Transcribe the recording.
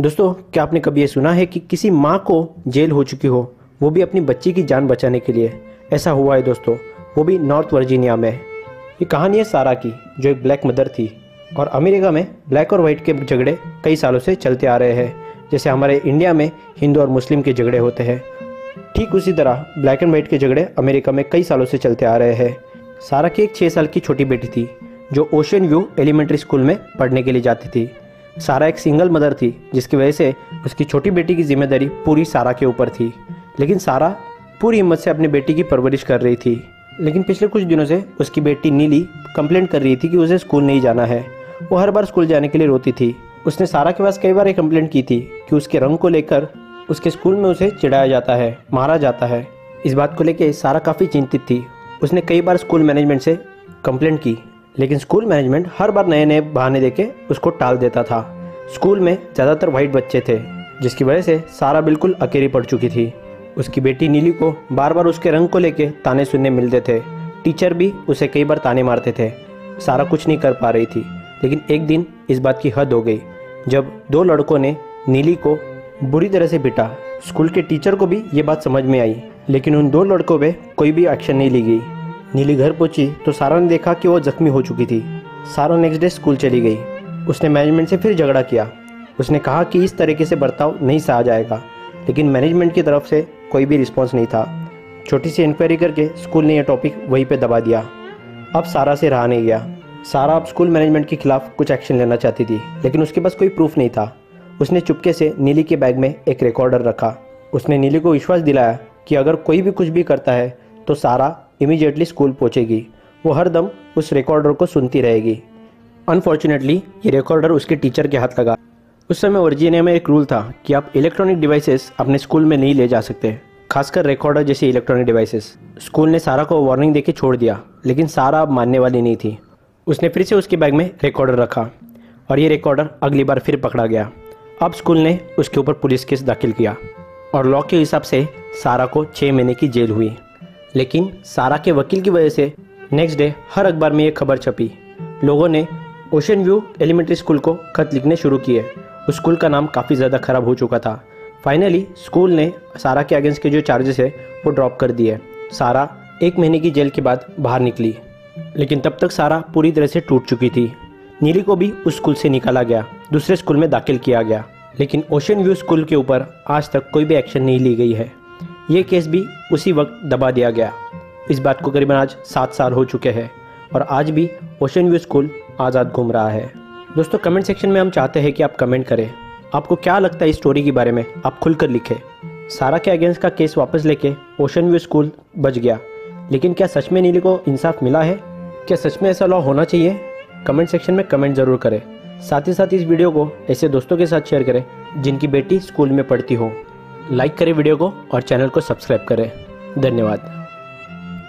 दोस्तों, क्या आपने कभी ये सुना है कि किसी माँ को जेल हो चुकी हो? वो भी अपनी बच्ची की जान बचाने के लिए। ऐसा हुआ है दोस्तों। वो भी नॉर्थ वर्जीनिया में। ये कहानी है सारा की, जो एक ब्लैक मदर थी। और अमेरिका में ब्लैक और वाइट के झगड़े कई सालों से चलते आ रहे हैं। जैसे हमारे इंडिया में हिंदू और मुस्लिम के झगड़े होते हैं। ठीक उसी तरह ब्लैक एंड वाइट के झगड़े अमेरिका में कई सालों से चलते आ रहे हैं। सारा की एक छः साल की छोटी बेटी थी, जो ओशन व्यू एलिमेंट्री स्कूल में पढ़ने के लिए जाती थी। सारा एक सिंगल मदर थी, जिसकी वजह से उसकी छोटी बेटी की ज़िम्मेदारी पूरी सारा के ऊपर थी। लेकिन सारा पूरी हिम्मत से अपनी बेटी की परवरिश कर रही थी। लेकिन पिछले कुछ दिनों से उसकी बेटी नीली कंप्लेंट कर रही थी कि उसे स्कूल नहीं जाना है। वो हर बार स्कूल जाने के लिए रोती थी। उसने सारा के पास कई बार एक कंप्लेंट की थी कि उसके रंग को लेकर उसके स्कूल में उसे चिढ़ाया जाता है, मारा जाता है। इस बात को लेकर सारा काफ़ी चिंतित थी। उसने कई बार स्कूल मैनेजमेंट से कंप्लेंट की, लेकिन स्कूल मैनेजमेंट हर बार नए नए बहाने देके उसको टाल देता था। स्कूल में ज़्यादातर वाइट बच्चे थे, जिसकी वजह से सारा बिल्कुल अकेली पड़ चुकी थी। उसकी बेटी नीली को बार बार उसके रंग को लेके ताने सुनने मिलते थे। टीचर भी उसे कई बार ताने मारते थे। सारा कुछ नहीं कर पा रही थी, लेकिन एक दिन इस बात की हद हो गई, जब दो लड़कों ने नीली को बुरी तरह से पिटा। स्कूल के टीचर को भी ये बात समझ में आई, लेकिन उन दो लड़कों पे कोई भी एक्शन नहीं ली गई। नीली घर पहुँची तो सारा ने देखा कि वो जख्मी हो चुकी थी। सारा नेक्स्ट डे स्कूल चली गई। उसने मैनेजमेंट से फिर झगड़ा किया। उसने कहा कि इस तरीके से बर्ताव नहीं सहा जाएगा, लेकिन मैनेजमेंट की तरफ़ से कोई भी रिस्पॉन्स नहीं था। छोटी सी इंक्वायरी करके स्कूल ने यह टॉपिक वहीं पे दबा दिया। अब सारा से रहा नहीं गया। सारा अब स्कूल मैनेजमेंट के खिलाफ कुछ एक्शन लेना चाहती थी, लेकिन उसके पास कोई प्रूफ नहीं था। उसने चुपके से नीली के बैग में एक रिकॉर्डर रखा। उसने नीली को विश्वास दिलाया कि अगर कोई भी कुछ भी करता है तो सारा इमीडिएटली स्कूल पहुंचेगी। वो हर दम उस रिकॉर्डर को सुनती रहेगी। अनफॉर्चुनेटली ये रिकॉर्डर उसके टीचर के हाथ लगा। उस समय वर्जीनिया में एक रूल था कि आप इलेक्ट्रॉनिक डिवाइसेस अपने स्कूल में नहीं ले जा सकते, खासकर रिकॉर्डर जैसे इलेक्ट्रॉनिक डिवाइसेस स्कूल ने सारा को वार्निंग देके छोड़ दिया, लेकिन सारा अब मानने वाली नहीं थी। उसने फिर से उसके बैग में रिकॉर्डर रखा और ये रिकॉर्डर अगली बार फिर पकड़ा गया। अब स्कूल ने उसके ऊपर पुलिस केस दाखिल किया और लॉ के हिसाब से सारा को छः महीने की जेल हुई। लेकिन सारा के वकील की वजह से नेक्स्ट डे हर अखबार में ये खबर छपी। लोगों ने ओशन व्यू एलिमेंट्री स्कूल को खत लिखने शुरू किए। उस स्कूल का नाम काफ़ी ज़्यादा ख़राब हो चुका था। फाइनली स्कूल ने सारा के अगेंस्ट के जो चार्जेस है, वो ड्रॉप कर दिए। सारा एक महीने की जेल के बाद बाहर निकली। लेकिन तब तक सारा पूरी तरह से टूट चुकी थी। नीली को भी उस स्कूल से निकाला गया। दूसरे स्कूल में दाखिल किया गया। लेकिन ओशन व्यू स्कूल के ऊपर आज तक कोई भी एक्शन नहीं ली गई है। ये केस भी उसी वक्त दबा दिया गया। इस बात को करीबन आज सात साल हो चुके हैं। और आज भी ओशन व्यू स्कूल आज़ाद घूम रहा है। दोस्तों कमेंट सेक्शन में हम चाहते हैं कि आप कमेंट करें। आपको क्या लगता है इस स्टोरी के बारे में? आप खुलकर लिखें। सारा के अगेंस्ट का केस वापस लेके ओशन व्यू स्कूल बच गया। लेकिन क्या सच में नीली को इंसाफ मिला है? क्या सच में ऐसा लॉ होना चाहिए? कमेंट सेक्शन में कमेंट ज़रूर करें। साथ ही साथ इस वीडियो को ऐसे दोस्तों के साथ शेयर करें, जिनकी बेटी स्कूल में पढ़ती हो। लाइक करें वीडियो को और चैनल को सब्सक्राइब करें। धन्यवाद।